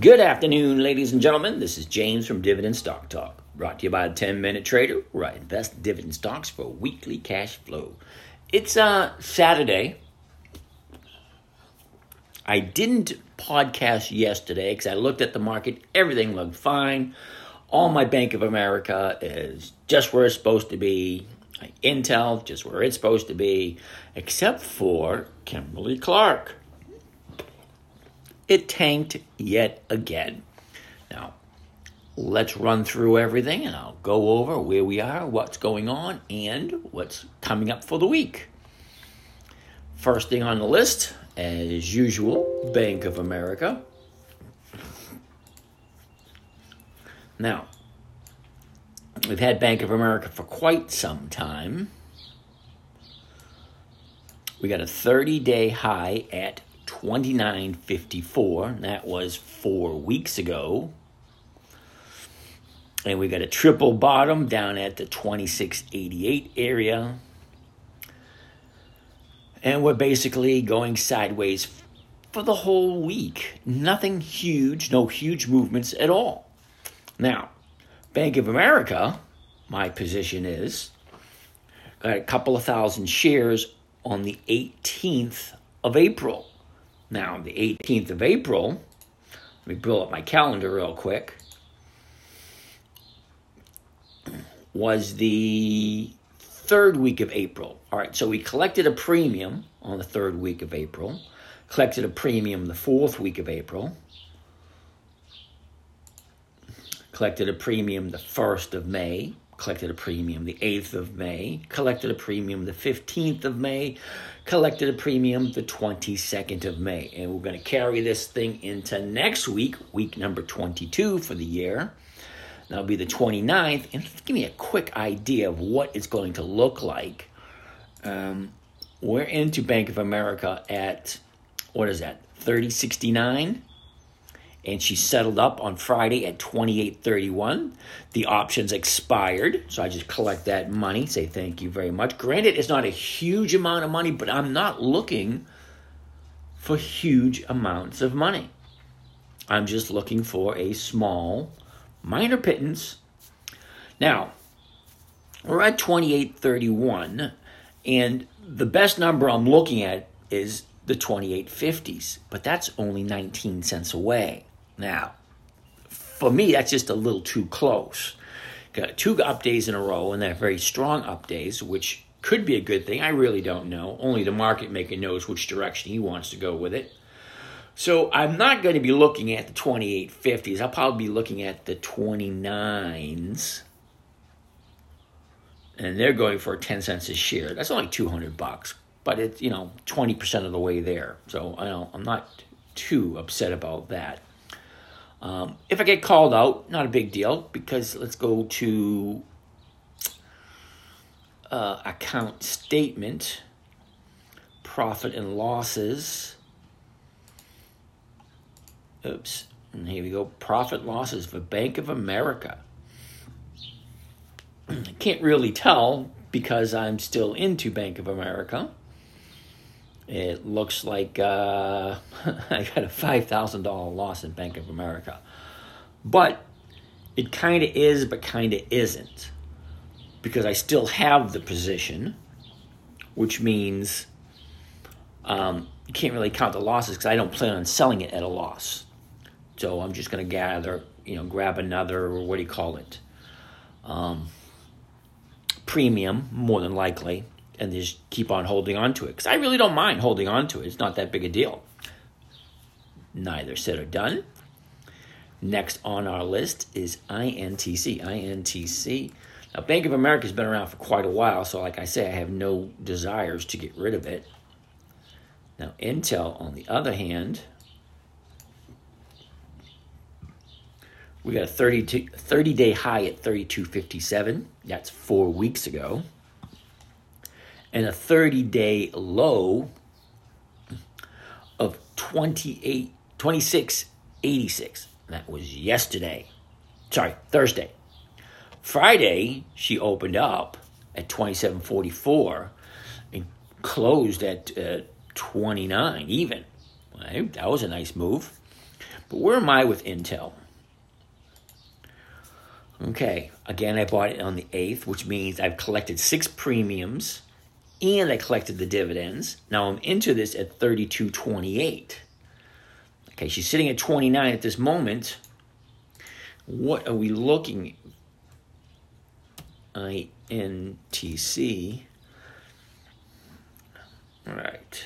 Good afternoon, ladies and gentlemen. This is James from Dividend Stock Talk, brought to you by the 10 Minute Trader, where I invest in dividend stocks for weekly cash flow. It's uh, Saturday. I didn't podcast yesterday because I looked at the market, everything looked fine. All my Bank of America is just where it's supposed to be. Intel, just where it's supposed to be, except for Kimberly Clark it tanked yet again. Now, let's run through everything and I'll go over where we are, what's going on, and what's coming up for the week. First thing on the list, as usual, Bank of America. Now, we've had Bank of America for quite some time. We got a 30 day high at 29.54. That was four weeks ago. And we got a triple bottom down at the 2688 area. And we're basically going sideways for the whole week. Nothing huge, no huge movements at all. Now, Bank of America, my position is, got a couple of thousand shares on the 18th of April. Now, the 18th of April, let me pull up my calendar real quick, was the third week of April. All right, so we collected a premium on the third week of April, collected a premium the fourth week of April, collected a premium the first of May, collected a premium the 8th of May, collected a premium the 15th of May, collected a premium the 22nd of May. And we're going to carry this thing into next week, week number 22 for the year. That'll be the 29th. And give me a quick idea of what it's going to look like. Um, we're into Bank of America at, what is that, 3069? And she settled up on Friday at 28.31. The options expired, so I just collect that money, say thank you very much. Granted, it's not a huge amount of money, but I'm not looking for huge amounts of money. I'm just looking for a small, minor pittance. Now, we're at 28.31, and the best number I'm looking at is the 2850s, but that's only 19 cents away. Now, for me, that's just a little too close. Got two up days in a row, and they're very strong up days, which could be a good thing. I really don't know. Only the market maker knows which direction he wants to go with it. So I'm not going to be looking at the 2850s. I'll probably be looking at the 29s. And they're going for 10 cents a share. That's only 200 bucks, but it's, you know, 20% of the way there. So I I'm not too upset about that. Um, if I get called out, not a big deal because let's go to uh, account statement, profit and losses. Oops, and here we go profit losses for Bank of America. I can't really tell because I'm still into Bank of America. It looks like uh, I got a $5,000 loss in Bank of America. But it kind of is, but kind of isn't. Because I still have the position, which means um, you can't really count the losses because I don't plan on selling it at a loss. So I'm just going to gather, you know, grab another, or what do you call it? Um, premium, more than likely and they just keep on holding on to it because I really don't mind holding on to it. It's not that big a deal. Neither said or done. Next on our list is INTC. INTC. Now, Bank of America has been around for quite a while, so like I say, I have no desires to get rid of it. Now, Intel, on the other hand, we got a 30, 30 day high at 32.57. That's four weeks ago and a 30 day low of 28 2686 that was yesterday. Sorry thursday. Friday she opened up at 2744 and closed at uh, 29 even. Right? that was a nice move. But where am I with Intel? Okay, again, I bought it on the 8th, which means I've collected six premiums and I collected the dividends. Now I'm into this at 32.28. Okay, she's sitting at 29 at this moment. What are we looking INTC. All right.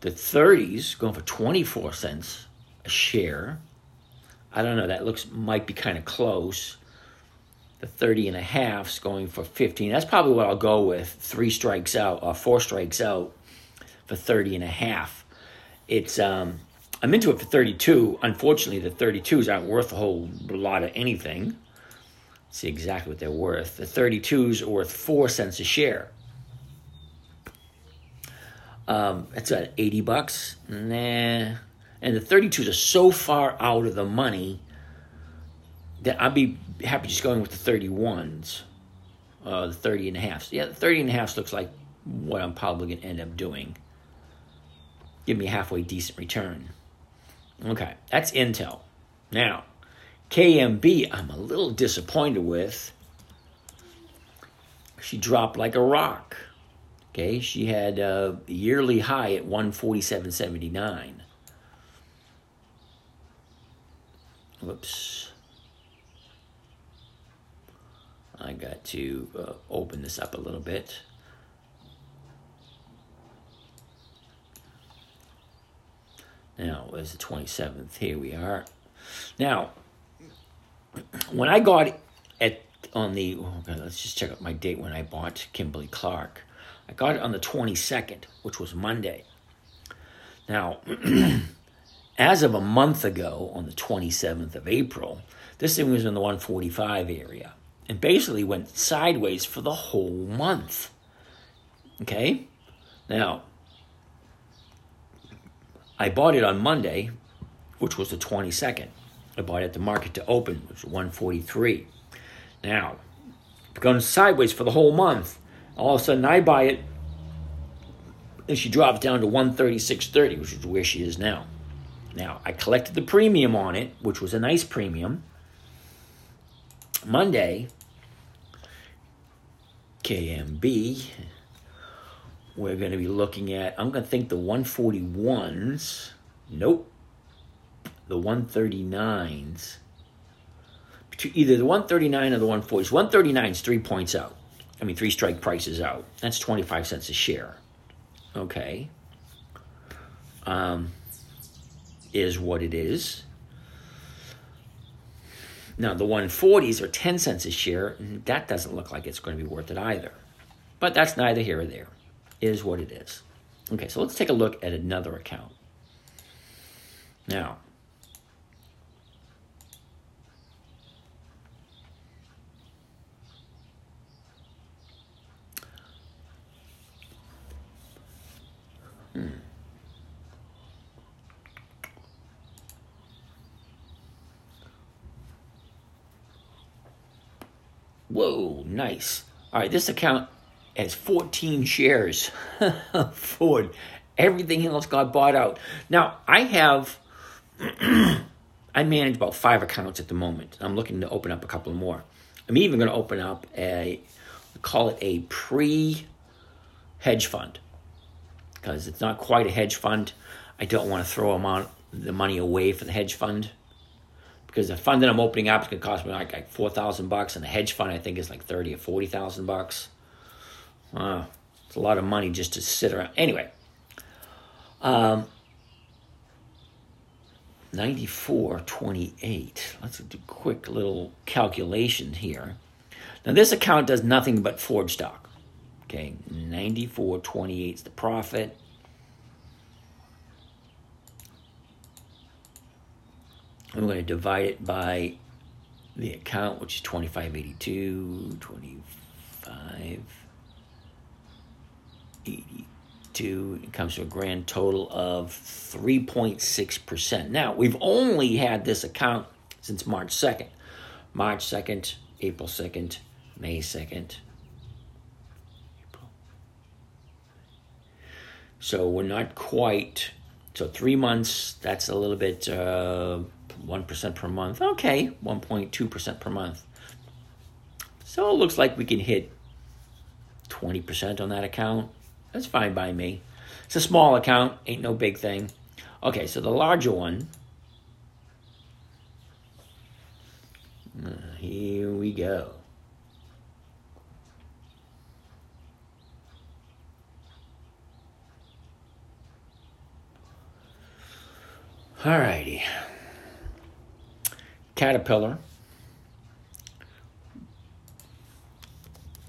The 30s going for 24 cents a share. I don't know, that looks might be kind of close. The 30 and a half's going for 15. That's probably what I'll go with. Three strikes out or four strikes out for 30 and a half. It's um I'm into it for 32. Unfortunately, the 32s aren't worth a whole lot of anything see exactly what they're worth. The 32s are worth 4 cents a share. Um, it's at 80 bucks. Nah. And the 32s are so far out of the money that I'd be happy just going with the 31s. Uh, the 30 and a half. Yeah, the 30 and a half looks like what I'm probably going to end up doing. Give me a halfway decent return. Okay, that's Intel. Now, KMB, I'm a little disappointed with. She dropped like a rock. Okay, she had a yearly high at 147.79. Whoops. I got to uh, open this up a little bit. Now, it's the 27th. Here we are. Now, when I got at on the oh God, let's just check out my date when I bought Kimberly Clark. I got it on the 22nd, which was Monday. Now, as of a month ago, on the 27th of April, this thing was in the 145 area and basically went sideways for the whole month. Okay? Now, I bought it on Monday, which was the 22nd. I bought it at the market to open, which was 143. Now, going sideways for the whole month. All of a sudden, I buy it, and she drops down to 136.30, which is where she is now. Now, I collected the premium on it, which was a nice premium. Monday, KMB, we're going to be looking at, I'm going to think the 141s. Nope the 139s, either the 139 or the 140s. 139 is three points out. I mean, three strike prices out. That's 25 cents a share. Okay. Um, is what it is. Now, the 140s are 10 cents a share. That doesn't look like it's going to be worth it either. But that's neither here or there. It is what it is. Okay, so let's take a look at another account. Now, Whoa, nice. All right, this account has 14 shares. Ford. Everything else got bought out. Now, I have, I manage about five accounts at the moment. I'm looking to open up a couple more. I'm even going to open up a, call it a pre hedge fund because it's not quite a hedge fund. I don't want to throw amount, the money away for the hedge fund because the fund that I'm opening up is going to cost me like, like four thousand bucks, and the hedge fund I think is like thirty or forty thousand bucks. Wow, it's a lot of money just to sit around. Anyway, um, ninety four twenty eight. Let's do a quick little calculation here. Now this account does nothing but Ford stock. Okay, 94.28 is the profit. I'm going to divide it by the account, which is 2582, 2582. It comes to a grand total of 3.6%. Now, we've only had this account since March 2nd. March 2nd, April 2nd, May 2nd, So we're not quite So three months, that's a little bit, uh, 1% per month. Okay, 1.2% per month. So it looks like we can hit 20% on that account. That's fine by me. It's a small account, ain't no big thing. Okay, so the larger one. Uh, here we go. Alrighty. Caterpillar.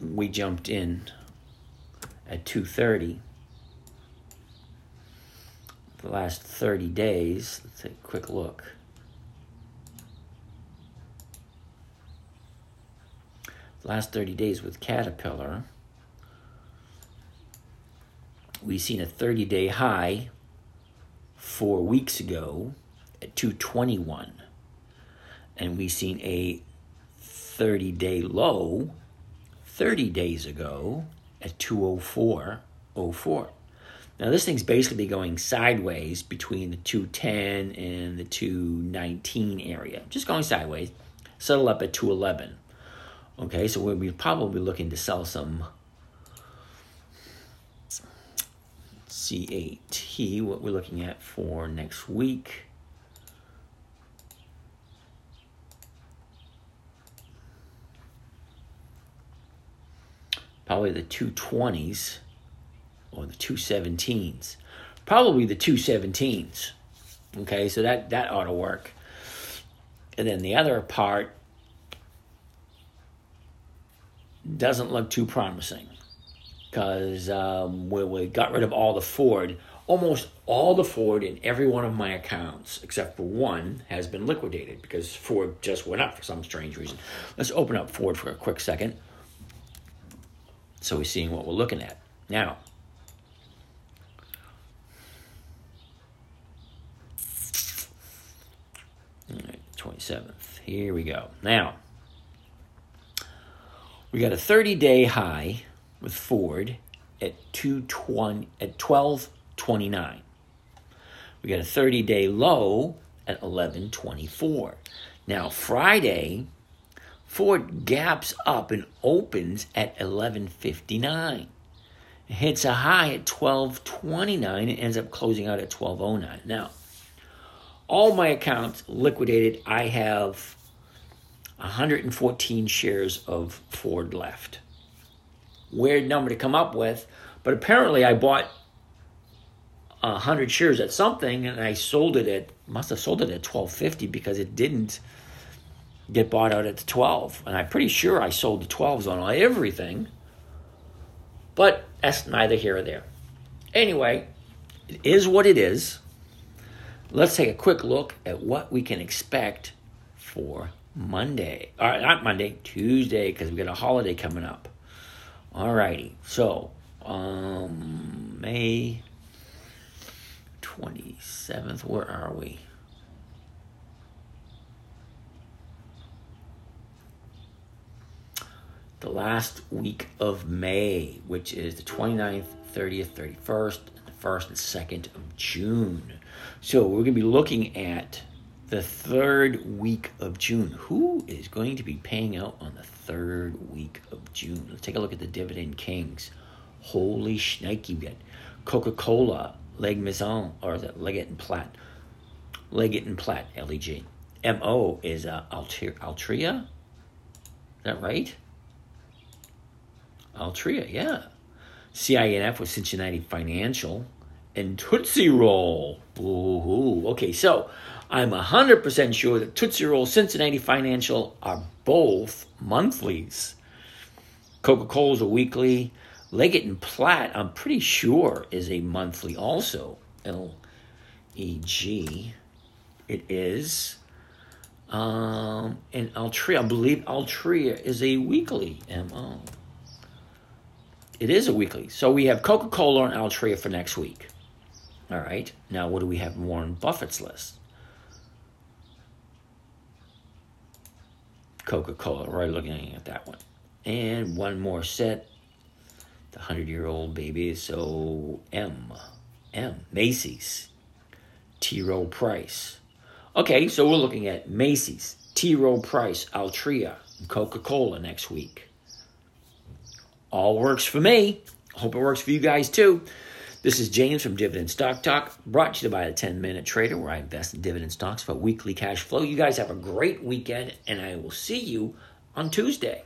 We jumped in at 230 the last 30 days. Let's take a quick look. The last 30 days with Caterpillar, we've seen a 30 day high four weeks ago at 221. And we've seen a 30 day low 30 days ago at 204.04. Now this thing's basically going sideways between the 210 and the 219 area, just going sideways. Settle up at 211. Okay, so we'll be probably looking to sell some CAT, what we're looking at for next week. Probably the 220s or the 217s. Probably the 217s. Okay, so that, that ought to work. And then the other part doesn't look too promising because um, we, we got rid of all the Ford. Almost all the Ford in every one of my accounts, except for one, has been liquidated because Ford just went up for some strange reason. Let's open up Ford for a quick second so we're seeing what we're looking at. Now, 27th. Here we go. Now, we got a 30 day high with Ford at 220 at 1229. We got a 30 day low at 1124. Now, Friday, Ford gaps up and opens at 1159. It hits a high at 1229 and ends up closing out at 1209. Now, all my accounts liquidated. I have 114 shares of Ford left. Weird number to come up with, but apparently I bought 100 shares at something and I sold it at must have sold it at 1250 because it didn't get bought out at the 12 and I'm pretty sure I sold the 12s on everything. But that's neither here or there. Anyway, it is what it is. Let's take a quick look at what we can expect for Monday. All right, not Monday, Tuesday, because we got a holiday coming up. All righty. So, um, May 27th, where are we? The last week of May, which is the 29th, 30th, 31st, and the 1st and 2nd of June. So we're going to be looking at the third week of June. Who is going to be paying out on the third week of June? Let's take a look at the Dividend Kings. Holy shnikey bit. Coca-Cola, Leg Maison, or is it Leggett and Platt? Leggett and Platt, LEG. MO is uh. Altria? Is that right? Altria, yeah. CINF was Cincinnati Financial and Tootsie Roll. Okay, so I'm 100% sure that Tootsie Roll, Cincinnati Financial are both monthlies. Coca Cola's a weekly. Leggett and Platt, I'm pretty sure, is a monthly also. L E G. It is. Um, and Altria, I believe Altria is a weekly. M O. It is a weekly. So we have Coca Cola and Altria for next week. All right. Now, what do we have Warren Buffett's list? Coca Cola, right? Looking at that one. And one more set. The 100 year old baby. So, M. M. Macy's. T. Rowe Price. Okay, so we're looking at Macy's, T. Rowe Price, Altria, Coca Cola next week. All works for me. Hope it works for you guys too. This is James from Dividend Stock Talk, brought to you by the 10 Minute Trader, where I invest in dividend stocks for weekly cash flow. You guys have a great weekend, and I will see you on Tuesday.